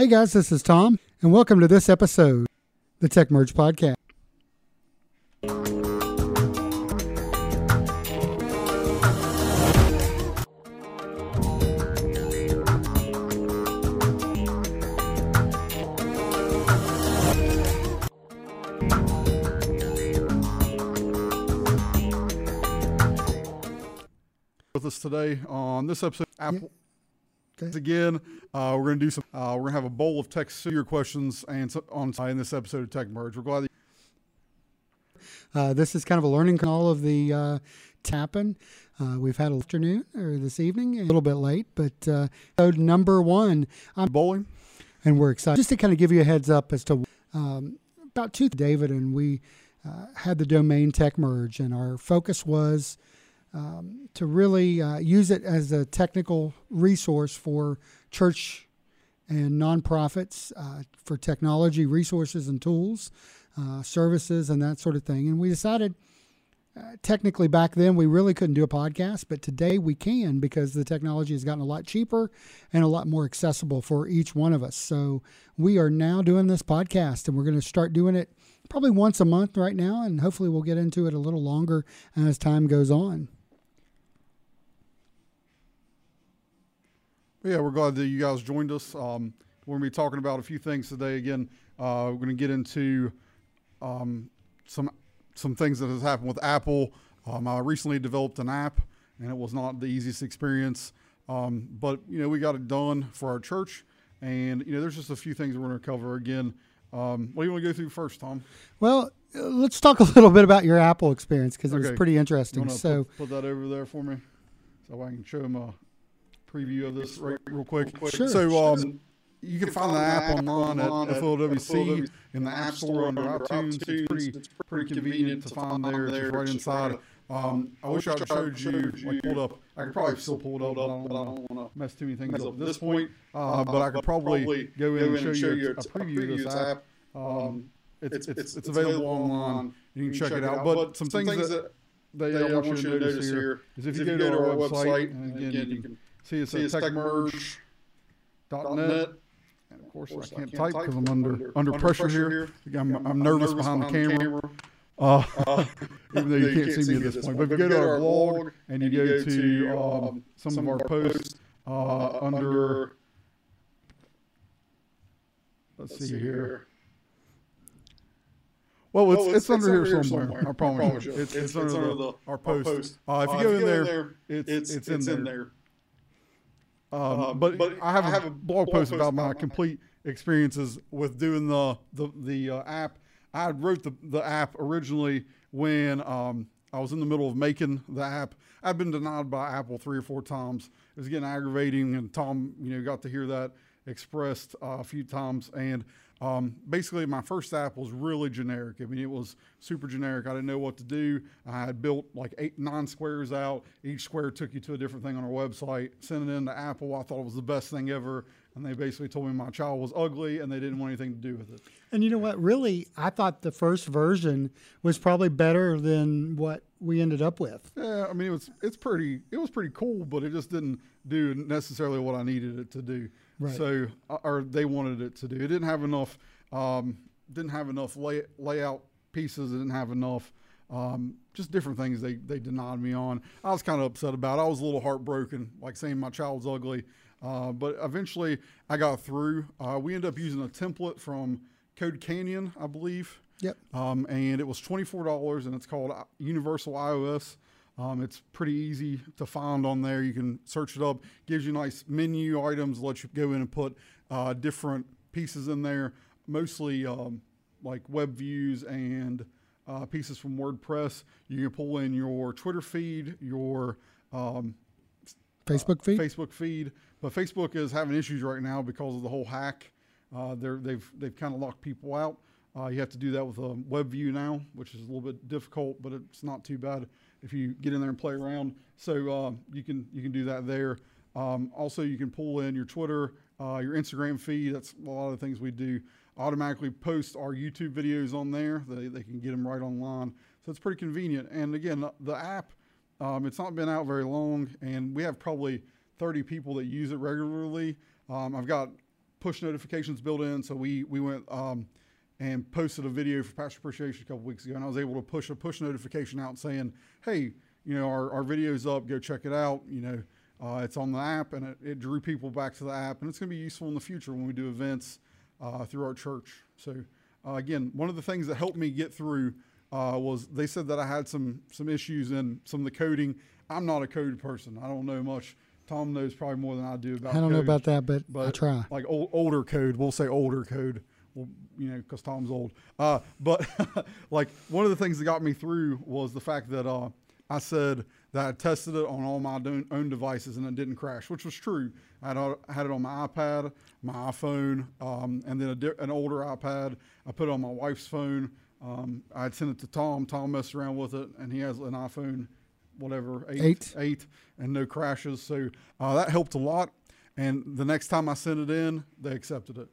Hey guys, this is Tom, and welcome to this episode, the Tech Merge Podcast. with us today on this episode. Apple. Again, uh, we're going to do some. Uh, we're going to have a bowl of tech your questions and so, on in this episode of Tech Merge. We're glad that Uh, this is kind of a learning call of the uh, tapping. Uh, we've had an afternoon or this evening, a little bit late, but uh, episode number one, I'm bowling. and we're excited. Just to kind of give you a heads up as to um, about two, David and we uh, had the domain Tech Merge, and our focus was um, to really uh, use it as a technical resource for church and nonprofits uh, for technology resources and tools, uh, services, and that sort of thing. And we decided. Uh, technically, back then we really couldn't do a podcast, but today we can because the technology has gotten a lot cheaper and a lot more accessible for each one of us. So we are now doing this podcast, and we're going to start doing it probably once a month right now, and hopefully we'll get into it a little longer as time goes on. Yeah, we're glad that you guys joined us. Um, we're going to be talking about a few things today. Again, uh, we're going to get into um, some some things that has happened with Apple. Um, I recently developed an app, and it was not the easiest experience. Um, but you know, we got it done for our church, and you know, there's just a few things we're going to cover. Again, um, what do you want to go through first, Tom? Well, uh, let's talk a little bit about your Apple experience because it was pretty interesting. So, put, put that over there for me, so I can show them a preview of this right, real quick. Sure. So um, you can find the app online at FLWC in the App Store under iTunes. It's pretty pretty convenient to find there. It's just right inside. Um, I wish I would showed you like pulled up. I could probably still pull it up, but I don't want to mess too many things up at this point. Uh, but I could probably go in and show you a, preview of this app. Um, it's, it's, it's available online. You can check it out. But some things that that I want you to notice here is if you go to our website, and again, you can see it's at techmerge.net. And of course, I can't type because I'm under under pressure here. I'm, I'm nervous behind the camera. Uh, even though you can't see me at this point. But if you go to our blog and you go to um, some of our posts uh, under, let's see here. Well, it's, it's, under, here somewhere. I promise you. It's, it's, under, the, our post. Uh, if you go in there, it's, it's, in there. Um, but, I have, a blog post about my complete experiences with doing the the, the uh, app. I wrote the, the app originally when um, I was in the middle of making the app. I've been denied by Apple three or four times. It was getting aggravating, and Tom, you know, got to hear that expressed uh, a few times. And um, basically, my first app was really generic. I mean, it was super generic. I didn't know what to do. I had built like eight, nine squares out. Each square took you to a different thing on our website. Sent it in to Apple. I thought it was the best thing ever. And they basically told me my child was ugly and they didn't want anything to do with it. and you know what? Really, I thought the first version was probably better than what we ended up with. Yeah, I mean, it was it's pretty it was pretty cool, but it just didn't do necessarily what I needed it to do. Right. So, uh, or they wanted it to do. It didn't have enough. Um, didn't have enough lay, layout pieces. It didn't have enough. Um, just different things they they denied me on. I was kind of upset about. it. I was a little heartbroken, like saying my child's ugly. Uh, but eventually, I got through. Uh, we ended up using a template from Code Canyon, I believe. Yep. Um, and it was twenty-four dollars, and it's called uh, Universal iOS. Um, it's pretty easy to find on there. You can search it up. Gives you nice menu items. Lets you go in and put uh, different pieces in there, mostly um, like web views and uh, pieces from WordPress. You can pull in your Twitter feed, your um, Facebook feed. Facebook feed, but Facebook is having issues right now because of the whole hack. Uh, they're, they've they've kind of locked people out. Uh, you have to do that with a web view now, which is a little bit difficult, but it's not too bad if you get in there and play around. So uh, you can you can do that there. Um, also, you can pull in your Twitter, uh, your Instagram feed. That's a lot of the things we do. Automatically post our YouTube videos on there. They, they can get them right online. So it's pretty convenient. And again, the, the app, um, it's not been out very long, and we have probably 30 people that use it regularly. Um, I've got push notifications built in. So we we went um, and posted a video for Pastor Appreciation a couple weeks ago, and I was able to push a push notification out saying, "Hey, you know, our, our video's up. Go check it out. You know, uh, it's on the app, and it, it, drew people back to the app, and it's going to be useful in the future when we do events uh, through our church. So, uh, again, one of the things that helped me get through uh, was they said that I had some some issues in some of the coding. I'm not a code person. I don't know much. Tom knows probably more than I do about. I don't code, know about that, but, but I try. Like old, older code, we'll say older code. Well, you know, because Tom's old. Uh, but like one of the things that got me through was the fact that uh, I said that I tested it on all my own devices and it didn't crash, which was true. I had, I had it on my iPad, my iPhone, um, and then di- an older iPad. I put it on my wife's phone. Um, I had sent it to Tom. Tom messed around with it, and he has an iPhone, whatever, eight, eight, eight and no crashes. So uh, that helped a lot. And the next time I sent it in, they accepted it.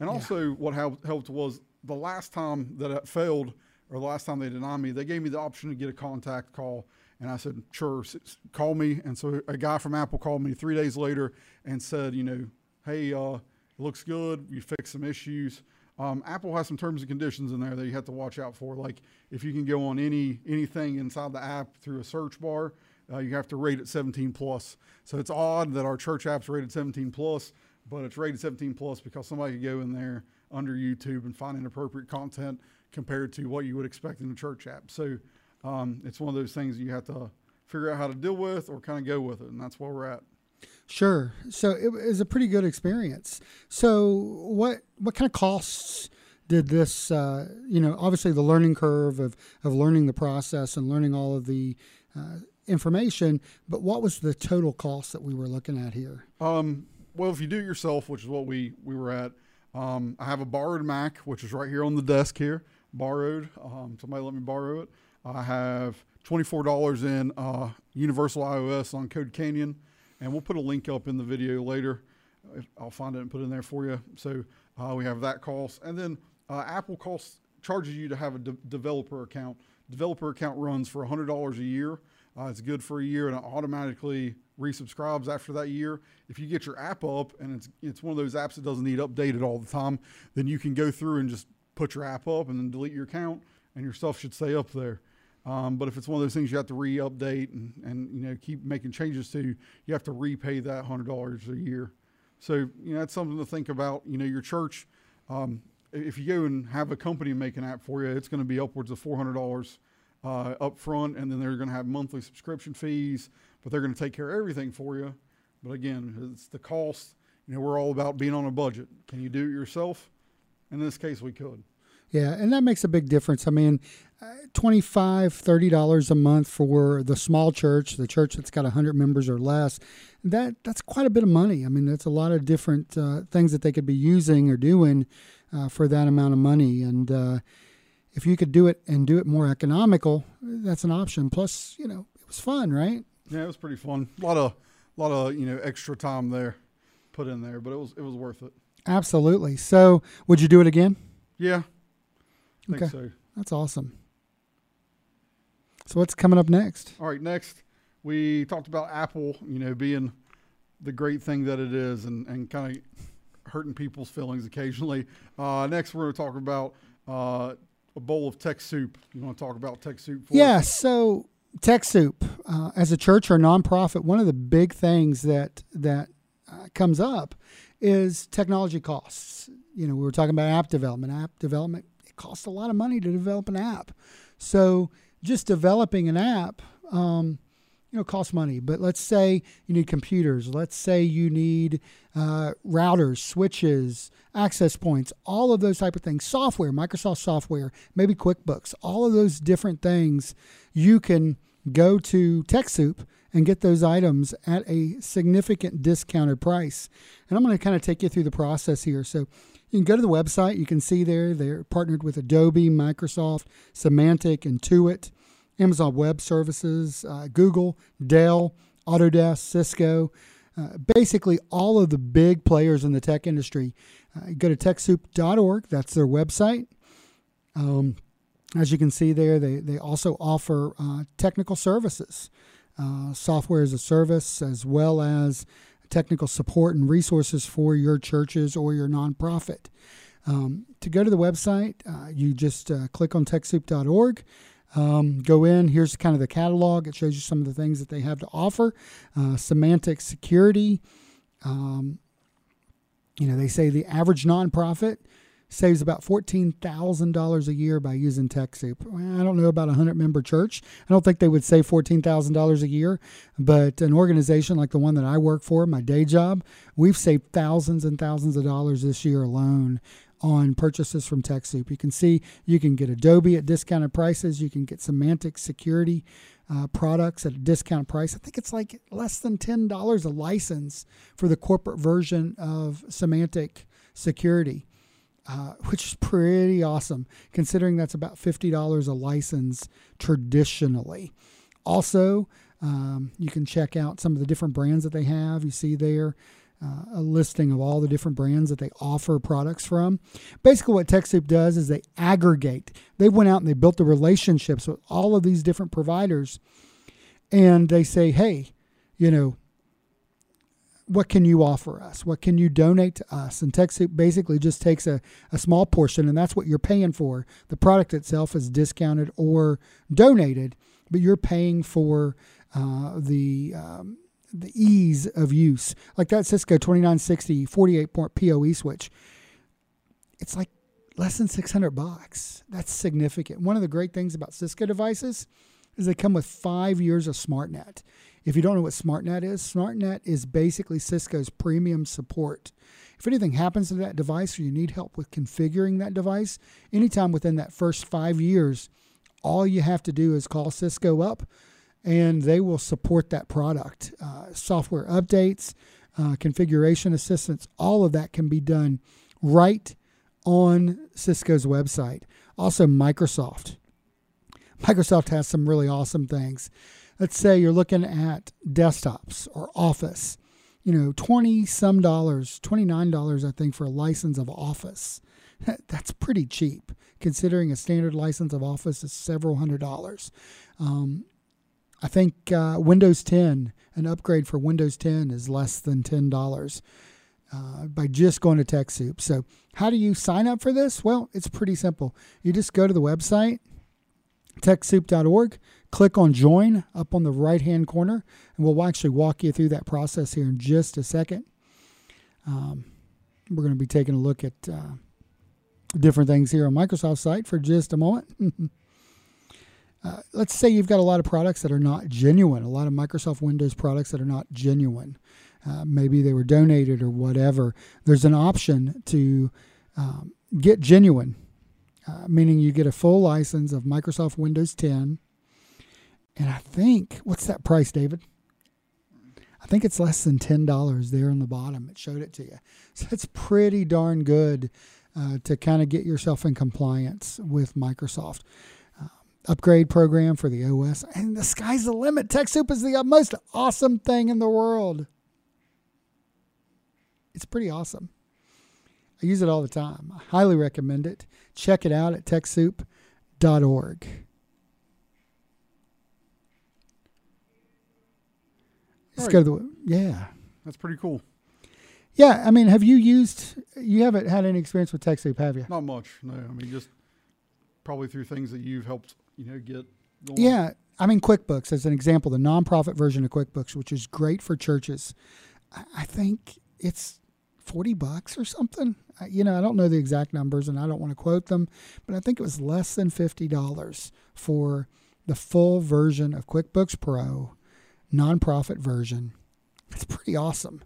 And also, yeah. what helped was the last time that it failed, or the last time they denied me, they gave me the option to get a contact call and I said, sure, call me. And so a guy from Apple called me three days later and said, you know, hey, uh, it looks good. You fixed some issues. Um, Apple has some terms and conditions in there that you have to watch out for. Like if you can go on any anything inside the app through a search bar, uh, you have to rate it 17 plus. So it's odd that our church app's rated 17 plus, but it's rated 17 plus because somebody could go in there under YouTube and find inappropriate content compared to what you would expect in a church app. So um, it's one of those things you have to figure out how to deal with or kind of go with it, and that's where we're at. Sure. So it was a pretty good experience. So what what kind of costs did this? Uh, you know, obviously the learning curve of of learning the process and learning all of the uh, information. But what was the total cost that we were looking at here? Um, well, if you do it yourself, which is what we we were at, um, I have a borrowed Mac, which is right here on the desk here. Borrowed. Um, somebody let me borrow it. I have $24 in uh, Universal iOS on Code Canyon, and we'll put a link up in the video later. I'll find it and put it in there for you. So uh, we have that cost, and then uh, Apple costs charges you to have a de- developer account. Developer account runs for $100 a year. Uh, it's good for a year and it automatically resubscribes after that year. If you get your app up and it's it's one of those apps that doesn't need updated all the time, then you can go through and just put your app up and then delete your account, and your stuff should stay up there. Um, but if it's one of those things you have to re-update and, and you know keep making changes to, you have to repay that hundred dollars a year. So you know that's something to think about. You know your church, um, if you go and have a company make an app for you, it's going to be upwards of four hundred dollars uh, up front, and then they're going to have monthly subscription fees. But they're going to take care of everything for you. But again, it's the cost. You know we're all about being on a budget. Can you do it yourself? In this case, we could. Yeah, and that makes a big difference. I mean, $25, $30 a month for the small church, the church that's got 100 members or less, that that's quite a bit of money. I mean, that's a lot of different uh, things that they could be using or doing uh, for that amount of money. And uh, if you could do it and do it more economical, that's an option. Plus, you know, it was fun, right? Yeah, it was pretty fun. A lot of, a lot of you know, extra time there put in there, but it was it was worth it. Absolutely. So, would you do it again? Yeah, okay. So. That's awesome. So what's coming up next? All right, next we talked about Apple, you know, being the great thing that it is, and and kind of hurting people's feelings occasionally. Uh, next, we're going to talk about uh, a bowl of tech soup. You want to talk about TechSoup? For yeah. Us? So TechSoup, uh, as a church or a nonprofit, one of the big things that that uh, comes up is technology costs. You know, we were talking about app development. App development it costs a lot of money to develop an app. So just developing an app, um, you know, costs money. But let's say you need computers. Let's say you need uh, routers, switches, access points, all of those type of things. Software, Microsoft software, maybe QuickBooks, all of those different things. You can go to TechSoup and get those items at a significant discounted price. And I'm going to kind of take you through the process here. So you can go to the website. You can see there they're partnered with Adobe, Microsoft, Symantec, Intuit, Amazon Web Services, uh, Google, Dell, Autodesk, Cisco. Uh, basically, all of the big players in the tech industry. Uh, go to TechSoup.org. That's their website. Um, as you can see there, they, they also offer uh, technical services, uh, software as a service, as well as technical support and resources for your churches or your nonprofit. Um, to go to the website, uh, you just click on TechSoup.org. Um, go in. Here's kind of the catalog. It shows you some of the things that they have to offer. Uh, Symantec security. Um, you know, they say the average nonprofit saves about $14,000 a year by using TechSoup. I don't know about a 100 member church. I don't think they would save $14,000 a year, but an organization like the one that I work for, my day job, we've saved thousands and thousands of dollars this year alone on purchases from TechSoup. You can see you can get Adobe at discounted prices. You can get Symantec security uh, products at a discount price. I think it's like less than $10 a license for the corporate version of Symantec security. Uh, which is pretty awesome considering that's about $50 a license traditionally. Also, um, you can check out some of the different brands that they have. You see there uh, a listing of all the different brands that they offer products from. Basically, what TechSoup does is they aggregate. They went out and they built the relationships with all of these different providers, and they say, hey, you know, what can you offer us? What can you donate to us? And TechSoup basically just takes a, a small portion, and that's what you're paying for. The product itself is discounted or donated, but you're paying for uh, the um, the ease of use. Like that Cisco 2960 48 port PoE switch, it's like less than 600 bucks. That's significant. One of the great things about Cisco devices is they come with five years of SmartNet. If you don't know what SmartNet is, SmartNet is basically Cisco's premium support. If anything happens to that device or you need help with configuring that device, anytime within that first five years, all you have to do is call Cisco up and they will support that product. Uh, software updates, uh, configuration assistance, all of that can be done right on Cisco's website. Also, Microsoft. Microsoft has some really awesome things. Let's say you're looking at desktops or Office, you know, 20 some dollars, $29, I think, for a license of Office. That's pretty cheap considering a standard license of Office is several hundred dollars. Um, I think uh, Windows 10, an upgrade for Windows 10 is less than $10 uh, by just going to TechSoup. So, how do you sign up for this? Well, it's pretty simple. You just go to the website, techsoup.org, click on join up on the right hand corner, and we'll actually walk you through that process here in just a second. Um, we're going to be taking a look at uh, different things here on Microsoft site for just a moment. Uh, let's say you've got a lot of products that are not genuine, a lot of Microsoft Windows products that are not genuine. Uh, maybe they were donated or whatever. There's an option to um, get genuine, uh, meaning you get a full license of Microsoft Windows 10. And I think, what's that price, David? I think it's less than $10 there on the bottom. It showed it to you. So it's pretty darn good uh, to kind of get yourself in compliance with Microsoft upgrade program for the OS, and the sky's the limit. TechSoup is the most awesome thing in the world. It's pretty awesome. I use it all the time. I highly recommend it. Check it out at TechSoup.org. Let's right. go to the yeah. That's pretty cool. Yeah, I mean, have you used? You haven't had any experience with TechSoup, have you? Not much. No, I mean just probably through things that you've helped you know get going. Yeah, I mean QuickBooks as an example, the nonprofit version of QuickBooks, which is great for churches. I think it's forty bucks or something. You know, I don't know the exact numbers, and I don't want to quote them, but I think it was less than fifty dollars for the full version of QuickBooks Pro, nonprofit version. It's pretty awesome.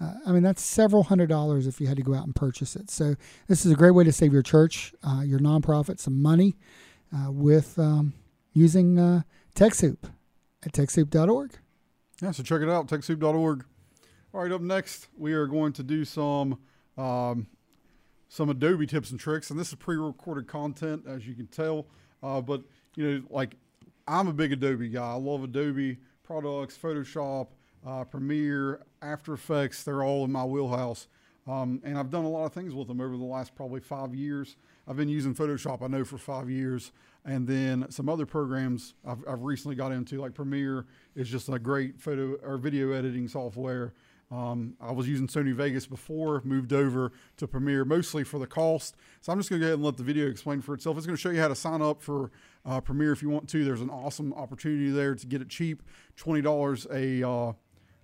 Uh, I mean, that's several hundred dollars if you had to go out and purchase it. So, this is a great way to save your church, uh, your nonprofit, some money uh, with um, using uh, TechSoup at TechSoup.org. Yeah, so check it out, TechSoup.org. All right, up next, we are going to do some um, some Adobe tips and tricks, and this is pre-recorded content, as you can tell. Uh, but you know, like I'm a big Adobe guy. I love Adobe products, Photoshop, uh, Premiere, After Effects. They're all in my wheelhouse, um, and I've done a lot of things with them over the last probably five years. I've been using Photoshop, I know, for five years. And then some other programs I've, I've recently got into, like Premiere, is just a great photo or video editing software. Um, I was using Sony Vegas before, moved over to Premiere mostly for the cost. So I'm just going to go ahead and let the video explain for itself. It's going to show you how to sign up for uh, Premiere if you want to. There's an awesome opportunity there to get it cheap. Twenty dollars a uh,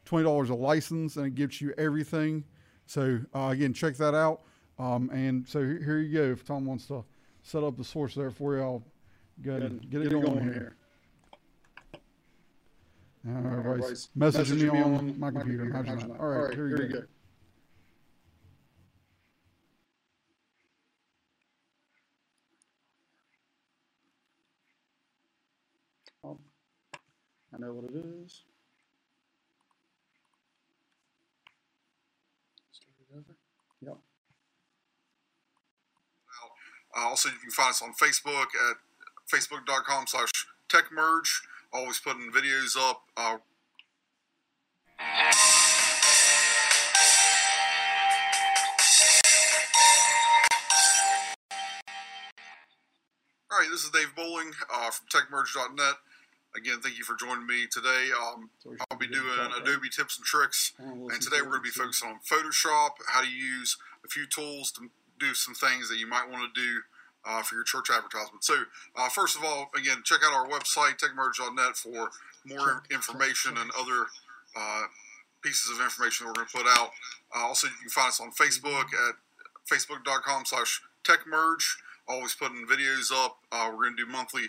twenty dollars a license, and it gives you everything. So uh, again, check that out. Um, and so here you go. If Tom wants to set up the source there for you, I'll go ahead and get, get it going, going here. Uh, everybody's messaging, me, on, on my computer. computer. Imagine that. All right, All right here, here you go. go. Oh, I know what it is. Start it over. Yep. Uh, also, you can find us on Facebook at facebook.com slash techmerge always putting videos up. Uh, all right, this is Dave Bowling uh, from TechMerge.net. Again, thank you for joining me today. Um, I'll be doing Adobe tips and tricks, and today we're going to be focusing on Photoshop, how to use a few tools to do some things that you might want to do uh, for your church advertisement. So, uh, first of all, again, check out our website, techmerge.net, for more information and other uh, pieces of information that we're going to put out. Uh, also, you can find us on Facebook at facebook.com slash techmerge. Always putting videos up. Uh, we're going to do monthly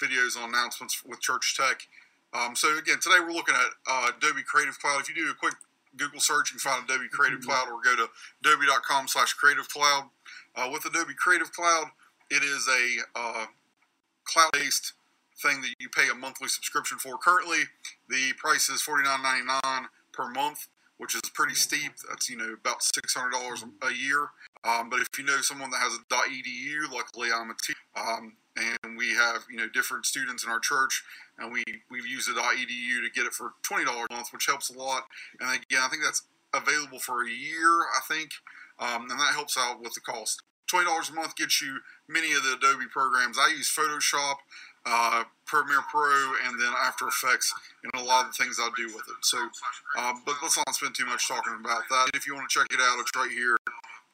videos on announcements with Church Tech. Um, so, again, today we're looking at uh, Adobe Creative Cloud. If you do a quick Google search, you can find Adobe Creative Cloud or go to adobe.com slash creative cloud. with Adobe Creative Cloud, it is a uh, cloud-based thing that you pay a monthly subscription for. Currently, the price is $49.99 per month, which is pretty steep. That's you know about $600 a year. Um, but if you know someone that has a .edu, luckily I'm a teacher, um, and we have you know different students in our church, and we we've used a .edu to get it for $20 a month, which helps a lot. And again, I think that's available for a year. I think, um, and that helps out with the cost. $20 a month gets you many of the Adobe programs. I use Photoshop, uh, Premiere Pro, and then After Effects and a lot of the things I do with it. So, um, but let's not spend too much talking about that. If you want to check it out, it's right here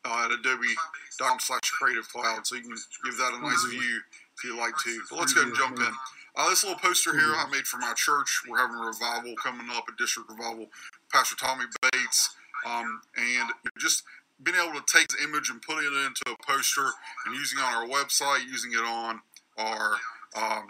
uh, at adobe.com slash creative cloud. So you can give that a nice view if you like to. But let's go and jump in. Uh, this little poster here I made for my church. We're having a revival coming up, a district revival. Pastor Tommy Bates, um, and just being able to take the image and putting it into a poster and using it on our website, using it on our, um,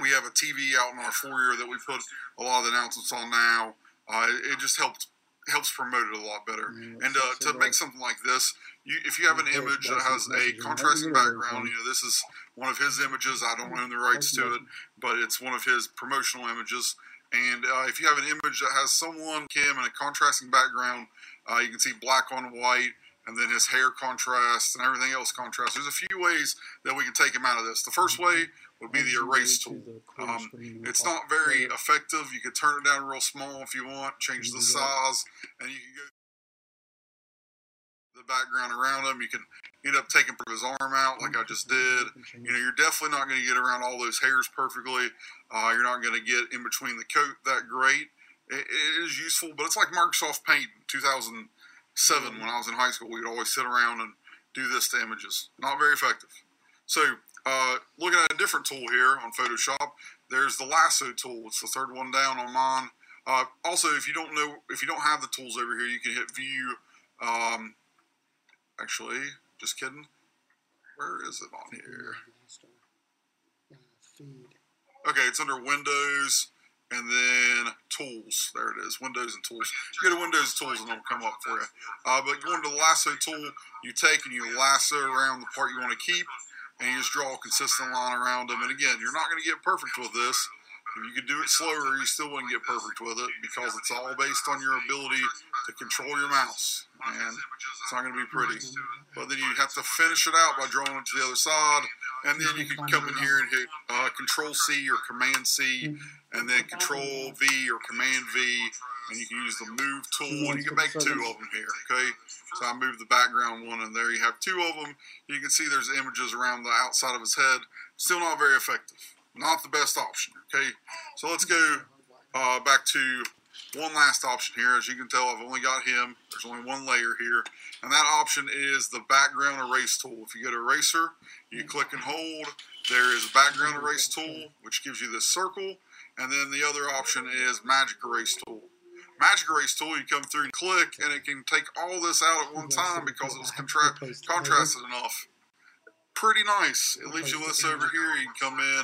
we have a TV out in our foyer that we put a lot of the announcements on now. Uh, it just helps helps promote it a lot better. Mm, and uh, to make something like this, you, if you have an image that has a contrasting background, you know this is one of his images. I don't own the rights to it, but it's one of his promotional images. And uh, if you have an image that has someone, Kim, in a contrasting background, uh, you can see black on white, and then his hair contrasts and everything else contrasts. There's a few ways that we can take him out of this. The first way would be the erase tool. Um, it's not very effective. You could turn it down real small if you want, change the size, and you can go the background around him. You can end up taking his arm out like I just did. You know, you're definitely not going to get around all those hairs perfectly. Uh, you're not going to get in between the coat that great it, it is useful, but it's like Microsoft Paint 2007 when I was in high school. We'd always sit around and do this to images. Not very effective. So, uh, looking at a different tool here on Photoshop, there's the lasso tool. It's the third one down on mine. Uh, also, if you don't know, if you don't have the tools over here, you can hit View. Um, actually, just kidding. Where is it on here? Okay, it's under Windows and then tools. There it is, Windows and tools. You go to Windows tools and it'll come up for you. Uh, but going to the lasso tool, you take and you lasso around the part you want to keep, and you just draw a consistent line around them. And again, you're not going to get perfect with this. If you could do it slower, you still wouldn't get perfect with it because it's all based on your ability to control your mouse. And it's not going to be pretty. But then you have to finish it out by drawing it to the other side. And then you can come in here and hit uh, Control C or Command C, and then Control V or Command V, and you can use the Move tool, and you can make two of them here. Okay, so I moved the background one, and there you have two of them. You can see there's images around the outside of his head. Still not very effective not the best option. Okay, so let's go uh, back to one last option here. As you can tell, I've only got him. There's only one layer here. And that option is the background erase tool. If you go to eraser, you click and hold. There is a background erase tool, which gives you this circle. And then the other option is magic erase tool. Magic erase tool, you come through and click, and it can take all this out at one time because it's contra- contrasted enough pretty nice. It leaves you this over here. You can come in,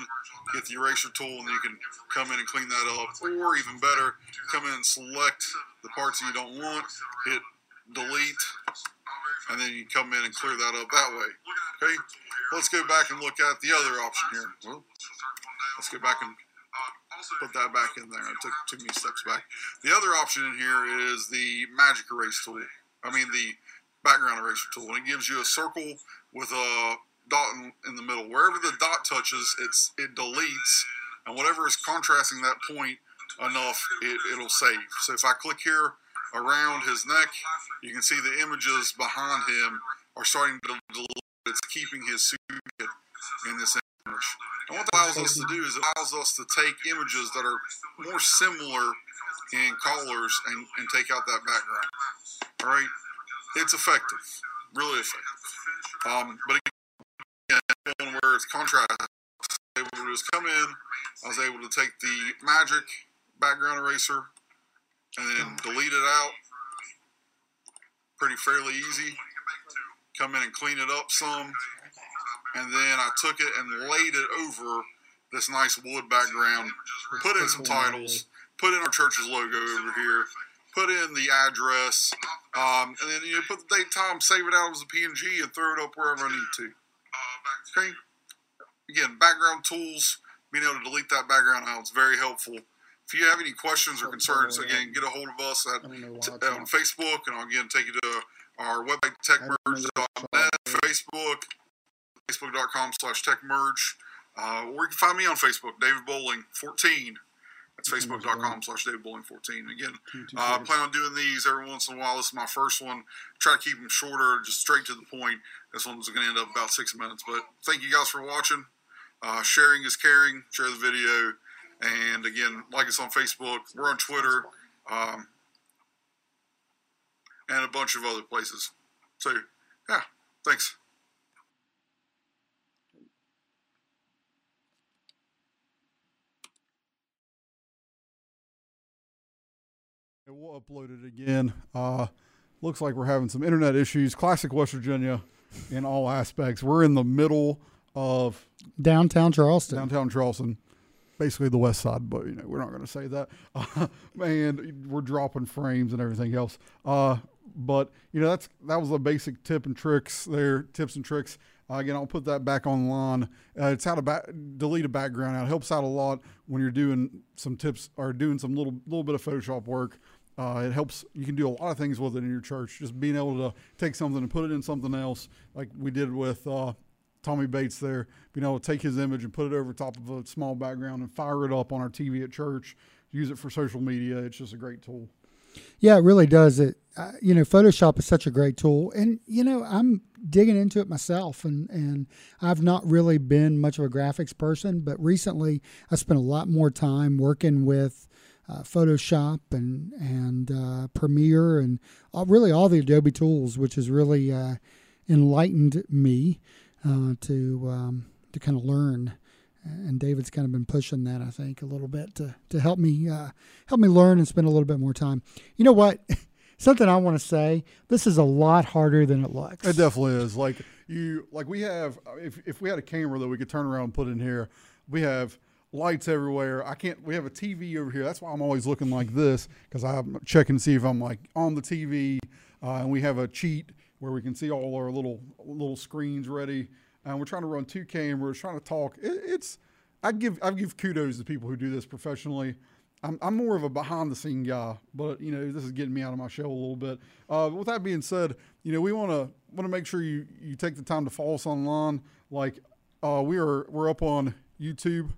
get the eraser tool, and you can come in and clean that up. Or even better, come in and select the parts that you don't want, hit delete, and then you come in and clear that up that way. Okay, let's go back and look at the other option here. Well, let's go back and put that back in there. It took too many steps back. The other option in here is the magic erase tool. I mean the background eraser tool, and it gives you a circle with a dot in, in, the middle. Wherever the dot touches, it's it deletes, and whatever is contrasting that point enough, it, it'll save. So if I click here around his neck, you can see the images behind him are starting to delete. It's keeping his suit in this image. And what that allows us to do is it allows us to take images that are more similar in colors and, and take out that background. All right, it's effective, really effective. Um, but where it's contrast. I was able to just come in. I was able to take the magic background eraser and then delete it out. Pretty fairly easy. Come in and clean it up some. And then I took it and laid it over this nice wood background. Put in some titles. Put in our church's logo over here. Put in the address. Um, and then you put the date time, save it out as a PNG, and throw it up wherever I need to. Okay. Again, background tools, being able to delete that background out is very helpful. If you have any questions or concerns, again, get a hold of us at, t- on Facebook, and I'll again take you to our website, techmerge.net, Facebook, facebook.com slash techmerge, uh, or you can find me on Facebook, David Bowling 14. That's facebook.com slash David Bowling 14. Again, uh, I plan on doing these every once in a while. This is my first one. Try to keep them shorter, just straight to the point. This one's going to end up about six minutes. But thank you guys for watching. Uh, sharing is caring. Share the video. And again, like us on Facebook. We're on Twitter. Um, and a bunch of other places. So, yeah, thanks. We'll upload it again. Uh, looks like we're having some internet issues. Classic West Virginia in all aspects. We're in the middle of downtown Charleston. Downtown Charleston, basically the west side, but you know we're not going to say that. Uh, and we're dropping frames and everything else. Uh, but you know that's that was the basic tip and tricks there, tips and tricks. Uh, again, I'll put that back online. Uh, it's how to back, delete a background out. It helps out a lot when you're doing some tips or doing some little little bit of Photoshop work. Uh, it helps. You can do a lot of things with it in your church. Just being able to take something and put it in something else, like we did with uh, Tommy Bates there. Being able to take his image and put it over top of a small background and fire it up on our TV at church. Use it for social media. It's just a great tool. Yeah, it really does. It uh, you know, Photoshop is such a great tool, and you know, I'm digging into it myself, and and I've not really been much of a graphics person, but recently I spent a lot more time working with uh, Photoshop and and uh, Premiere and all, really all the Adobe tools, which has really uh, enlightened me uh, to um, to kind of learn. And David's kind of been pushing that, I think, a little bit to to help me uh, help me learn and spend a little bit more time. You know what? Something I want to say. This is a lot harder than it looks. It definitely is. Like you, like we have. If if we had a camera that we could turn around and put in here, we have lights everywhere. I can't. We have a TV over here. That's why I'm always looking like this because I'm checking to see if I'm like on the TV. Uh, and we have a cheat where we can see all our little little screens ready. And we're trying to run two cameras, trying to talk. It, it's I give I give kudos to people who do this professionally. I'm, I'm more of a behind the scene guy, but you know this is getting me out of my shell a little bit. Uh, with that being said, you know we want to want to make sure you you take the time to follow us online. Like uh, we are we're up on YouTube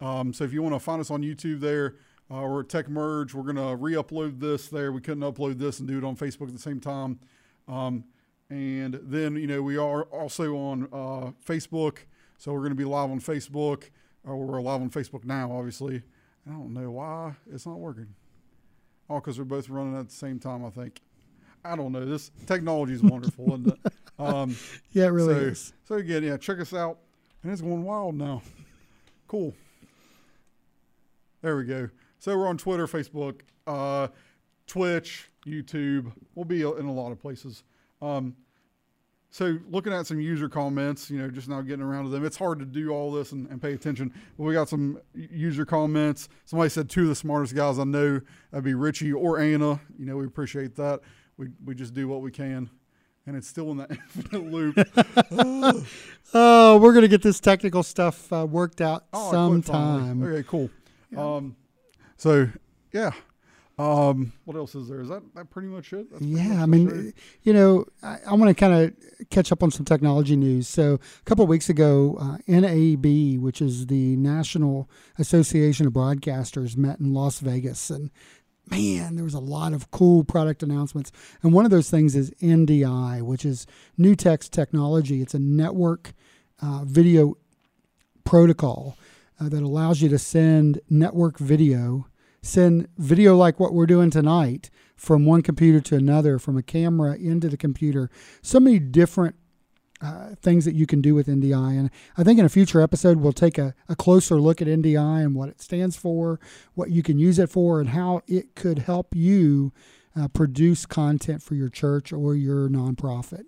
um, so if you want to find us on YouTube there, uh, we're at Tech Merge. We're going to re-upload this there. We couldn't upload this and do it on Facebook at the same time. Um, and then, you know, we are also on uh, Facebook. So we're going to be live on Facebook. Or we're live on Facebook now, obviously. I don't know why it's not working. all because we're both running at the same time. I think. I don't know. This technology is wonderful, isn't it? Um, yeah, it really so, is. So again, yeah, check us out, and it's going wild now. Cool. There we go. So we're on Twitter, Facebook, uh, Twitch, YouTube. We'll be in a lot of places. Um, so looking at some user comments, you know, just now getting around to them. It's hard to do all this and, and, pay attention. But we got some user comments. Somebody said two of the smartest guys I know. That'd be Richie or Anna. You know, we appreciate that. We we just do what we can, and it's still in that infinite loop. oh, we're gonna get this technical stuff uh, worked out oh, sometime. Okay, cool. Yeah. Um, so yeah, um, what else is there? Is that, that pretty much it? Pretty yeah, much I mean, you know, I, I want to kind of catch up on some technology news. So a couple of weeks ago, uh, NAB, which is the National Association of Broadcasters, met in Las Vegas, and man, there was a lot of cool product announcements. And one of those things is NDI, which is NewTek Technology. It's a network uh, video protocol uh, that allows you to send network video send video like what we're doing tonight from one computer to another, from a camera into the computer. So many different uh, things that you can do with NDI. And I think in a future episode, we'll take a, a, closer look at NDI and what it stands for, what you can use it for, and how it could help you uh, produce content for your church or your nonprofit.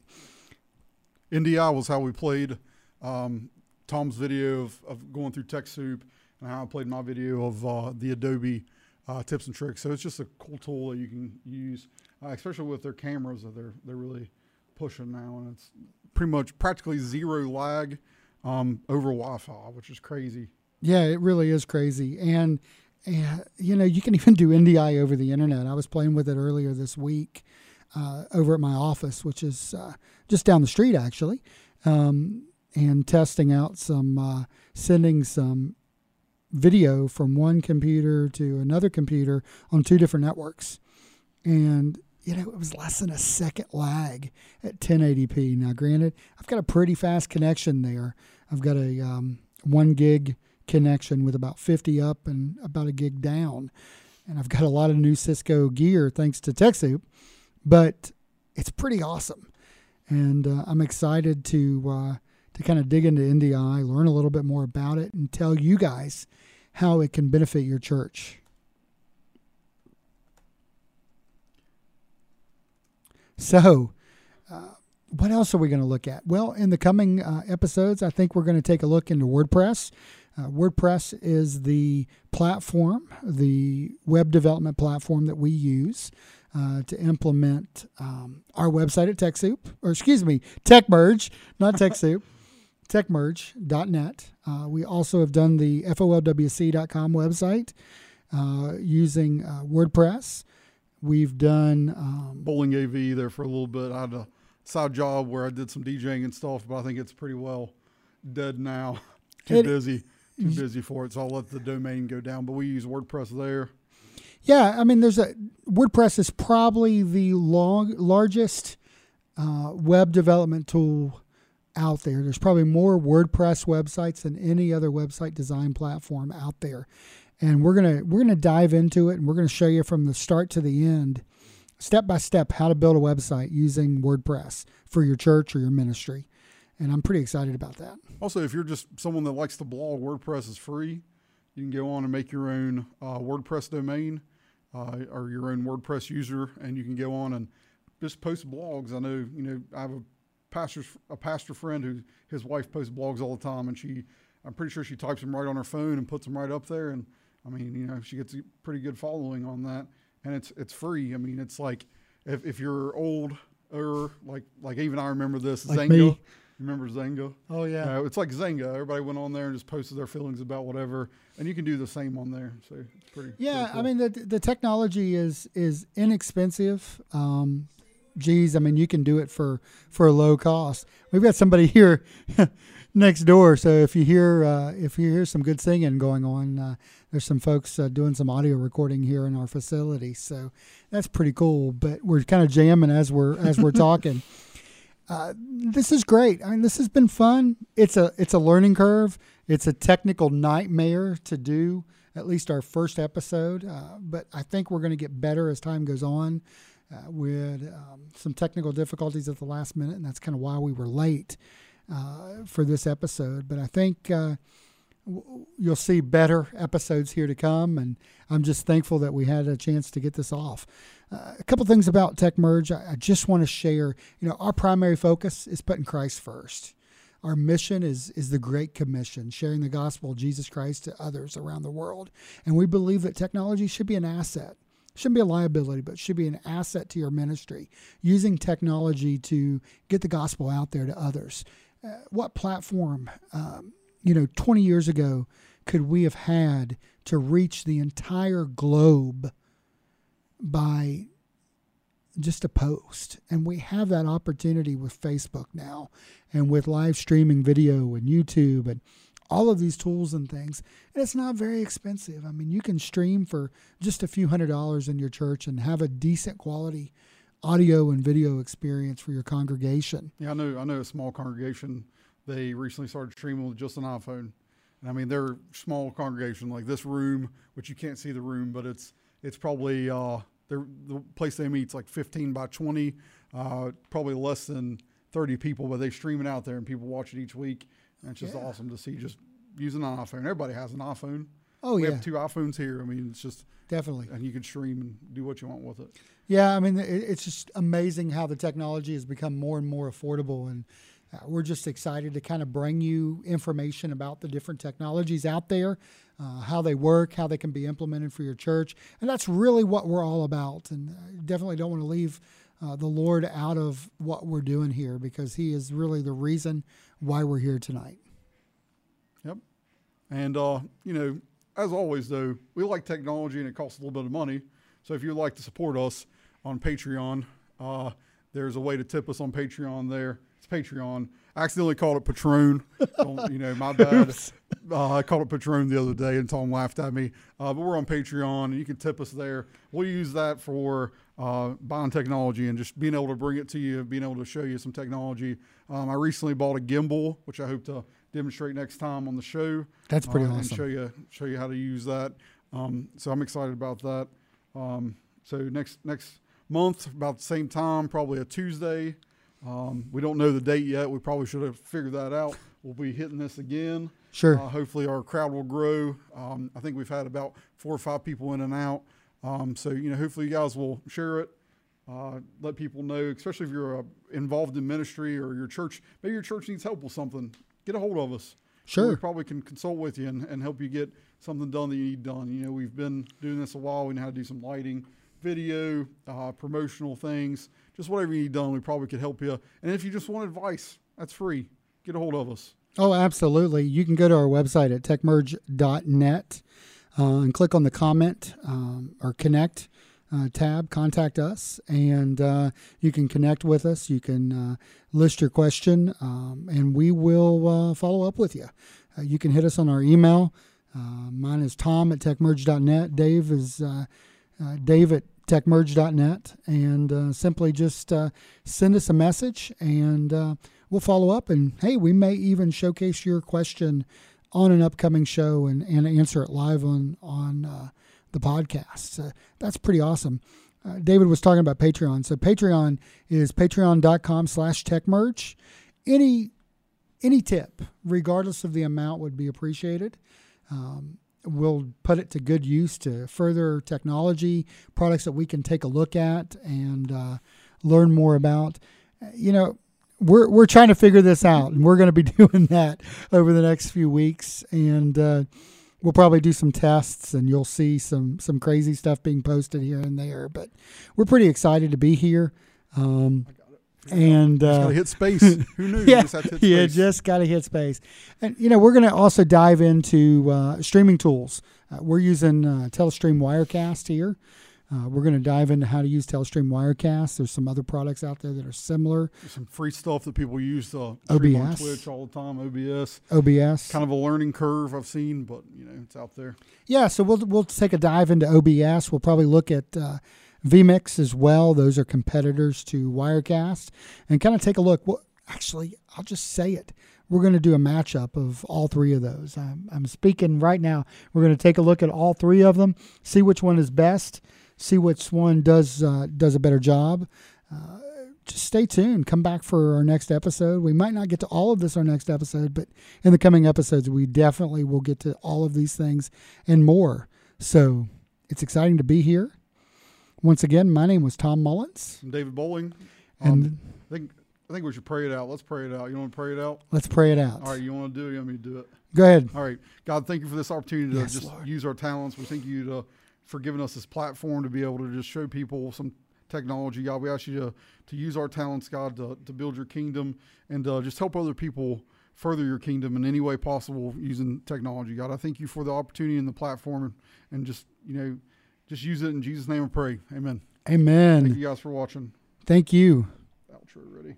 NDI was how we played um, Tom's video of, of, going through TechSoup and how I played my video of uh, the Adobe uh, tips and tricks. So it's just a cool tool that you can use, uh, especially with their cameras that they're they're really pushing now, and it's pretty much practically zero lag um, over Wi-Fi, which is crazy. Yeah, it really is crazy, and and you know you can even do NDI over the internet. I was playing with it earlier this week uh, over at my office, which is uh, just down the street actually. Um, and testing out some, uh, sending some video from one computer to another computer on two different networks. And, you know, it was less than a second lag at 1080p. Now, granted, I've got a pretty fast connection there. I've got a um, one gig connection with about 50 up and about a gig down. And I've got a lot of new Cisco gear thanks to TechSoup, but it's pretty awesome. And uh, I'm excited to uh, to kind of dig into NDI, learn a little bit more about it, and tell you guys how it can benefit your church. So, uh, what else are we going to look at? Well, in the coming uh, episodes, I think we're going to take a look into WordPress. Uh, WordPress is the platform, the web development platform that we use uh, to implement um, our website at TechSoup, or excuse me, TechMerge, not TechSoup techmerge.net. Uh, we also have done the folwc.com website uh, using uh, WordPress. We've done um, Bowling AV there for a little bit. I had a side job where I did some DJing and stuff, but I think it's pretty well dead now. Too it, busy, too busy for it. So I'll let the domain go down. But we use WordPress there. Yeah, I mean, there's a WordPress is probably the long largest uh, web development tool out there. There's probably more WordPress websites than any other website design platform out there. And we're gonna we're gonna dive into it and we're gonna show you from the start to the end, step by step, how to build a website using WordPress for your church or your ministry. And I'm pretty excited about that. Also, if you're just someone that likes to blog, WordPress is free. You can go on and make your own uh, WordPress domain uh, or your own WordPress user, and you can go on and just post blogs. I know, you know, I have a pastor's a pastor friend who his wife posts blogs all the time, and she I'm pretty sure she types them right on her phone and puts them right up there. And I mean, you know, she gets a pretty good following on that, and it's it's free. I mean, it's like if, if you're old or like like even I remember this like Xanga. Me. Remember Xanga? Oh yeah. Uh, it's like Xanga. Everybody went on there and just posted their feelings about whatever, and you can do the same on there. So it's pretty. Yeah, pretty cool. I mean the the technology is is inexpensive. Um, geez, I mean, you can do it for for a low cost. We've got somebody here next door, so if you hear uh, if you hear some good singing going on, uh, there's some folks uh, doing some audio recording here in our facility, so that's pretty cool. But we're kind of jamming as we're as we're talking. Uh, this is great. I mean, this has been fun. It's a it's a learning curve. It's a technical nightmare to do. at least our first episode. Uh, but I think we're going to get better as time goes on. Uh, had um, some technical difficulties at the last minute, and that's kind of why we were late uh, for this episode. But I think uh, w- you'll see better episodes here to come, and I'm just thankful that we had a chance to get this off. Uh, a couple things about Tech Merge. I, I just want to share. You know, our primary focus is putting Christ first. Our mission is is the Great Commission, sharing the gospel of Jesus Christ to others around the world, and we believe that technology should be an asset shouldn't be a liability, but should be an asset to your ministry, using technology to get the gospel out there to others. Uh, what platform, um, you know, 20 years ago could we have had to reach the entire globe by just a post? And we have that opportunity with Facebook now and with live streaming video and YouTube and all of these tools and things. And it's not very expensive. I mean, you can stream for just a few hundred dollars in your church and have a decent quality audio and video experience for your congregation. Yeah, I know. I know a small congregation. They recently started streaming with just an iPhone. And I mean, they're small congregation like this room, which you can't see the room, but it's it's probably uh, the place they meet's like 15 by 20, uh, probably less than 30 people, but they stream it out there and people watch it each week. And it's just yeah. awesome to see just using an iPhone. Everybody has an iPhone. Oh we yeah, we have two iPhones here. I mean, it's just definitely, and you can stream and do what you want with it. Yeah, I mean, it's just amazing how the technology has become more and more affordable, and uh, we're just excited to kind of bring you information about the different technologies out there, uh, how they work, how they can be implemented for your church, and that's really what we're all about. And I definitely don't want to leave uh, the Lord out of what we're doing here because He is really the reason why we're here tonight. Yep. And, uh, you know, as always, though, we like technology and it costs a little bit of money. So if you'd like to support us on Patreon, uh, there's a way to tip us on Patreon there. It's Patreon. I accidentally called it Patron. you know, my bad. Uh, I called it Patron the other day and Tom laughed at me. Uh, but we're on Patreon and you can tip us there. We'll use that for uh, buying technology and just being able to bring it to you, being able to show you some technology. Um, I recently bought a gimbal, which I hope to demonstrate next time on the show. That's pretty uh, awesome. And show you show you how to use that. Um, so I'm excited about that. Um, so next next month, about the same time, probably a Tuesday. Um, we don't know the date yet. We probably should have figured that out. We'll be hitting this again. Sure. Uh, hopefully our crowd will grow. Um, I think we've had about four or five people in and out. Um, so you know, hopefully you guys will share it. Uh, let people know, especially if you're uh, involved in ministry or your church. Maybe your church needs help with something. Get a hold of us. Sure. We probably can consult with you and, and help you get something done that you need done. You know, we've been doing this a while. We know how to do some lighting, video, uh, promotional things, just whatever you need done. We probably could help you. And if you just want advice, that's free. Get a hold of us. Oh, absolutely. You can go to our website at techmerge.net uh, and click on the comment um, or connect uh, tab, contact us, and uh, you can connect with us. You can uh, list your question, um, and we will uh, follow up with you. Uh, you can hit us on our email. mine is tom at techmerge.net. Dave is Dave at techmerge.net, and simply just send us a message, and we'll follow up. And hey, we may even showcase your question on an upcoming show and, and answer it live on on uh, the podcast. Uh, that's pretty awesome. Uh, David was talking about Patreon. So Patreon is patreon.com slash techmerge. Any any tip, regardless of the amount, would be appreciated. Um, we'll put it to good use to further technology products that we can take a look at and uh, learn more about. You know, we're we're trying to figure this out, and we're going to be doing that over the next few weeks. And uh, we'll probably do some tests, and you'll see some some crazy stuff being posted here and there. But we're pretty excited to be here. Um, and uh, hit space. Who knew? Yeah, just yeah, just got to hit space. And you know, we're going to also dive into uh, streaming tools. Uh, we're using uh, Telestream Wirecast here. Uh, we're going to dive into how to use Telestream Wirecast. There's some other products out there that are similar. There's some free stuff that people use to stream OBS. on Twitch all the time. OBS. OBS. Kind of a learning curve I've seen, but you know it's out there. Yeah, so we'll we'll take a dive into OBS. We'll probably look at uh, vMix as well. Those are competitors to Wirecast, and kind of take a look. Well actually, I'll just say it. We're going to do a matchup of all three of those. I'm, I'm speaking right now. We're going to take a look at all three of them, see which one is best, see which one does uh, does a better job. Uh, just stay tuned. Come back for our next episode. We might not get to all of this our next episode, but in the coming episodes, we definitely will get to all of these things and more. So it's exciting to be here. Once again, my name was Tom Mullins. I'm David Bowling. Um, and I think I think we should pray it out. Let's pray it out. You want to pray it out? Let's pray it out. All right, you want to do it? You want me to do it? Go ahead. All right. God, thank you for this opportunity to yes, just Lord. use our talents. We thank you to, for giving us this platform to be able to just show people some technology. God, we ask you to, to use our talents, God, to, to build your kingdom and uh, just help other people further your kingdom in any way possible using technology. God, I thank you for the opportunity and the platform and, just, you know, just use it in Jesus' name and pray. Amen. Amen. Thank you guys for watching. Thank you. Outro ready.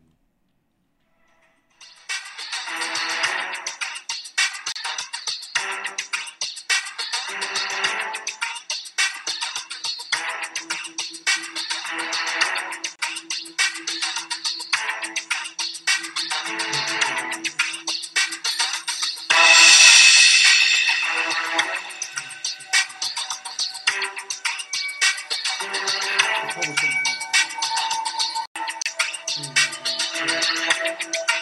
Thank you.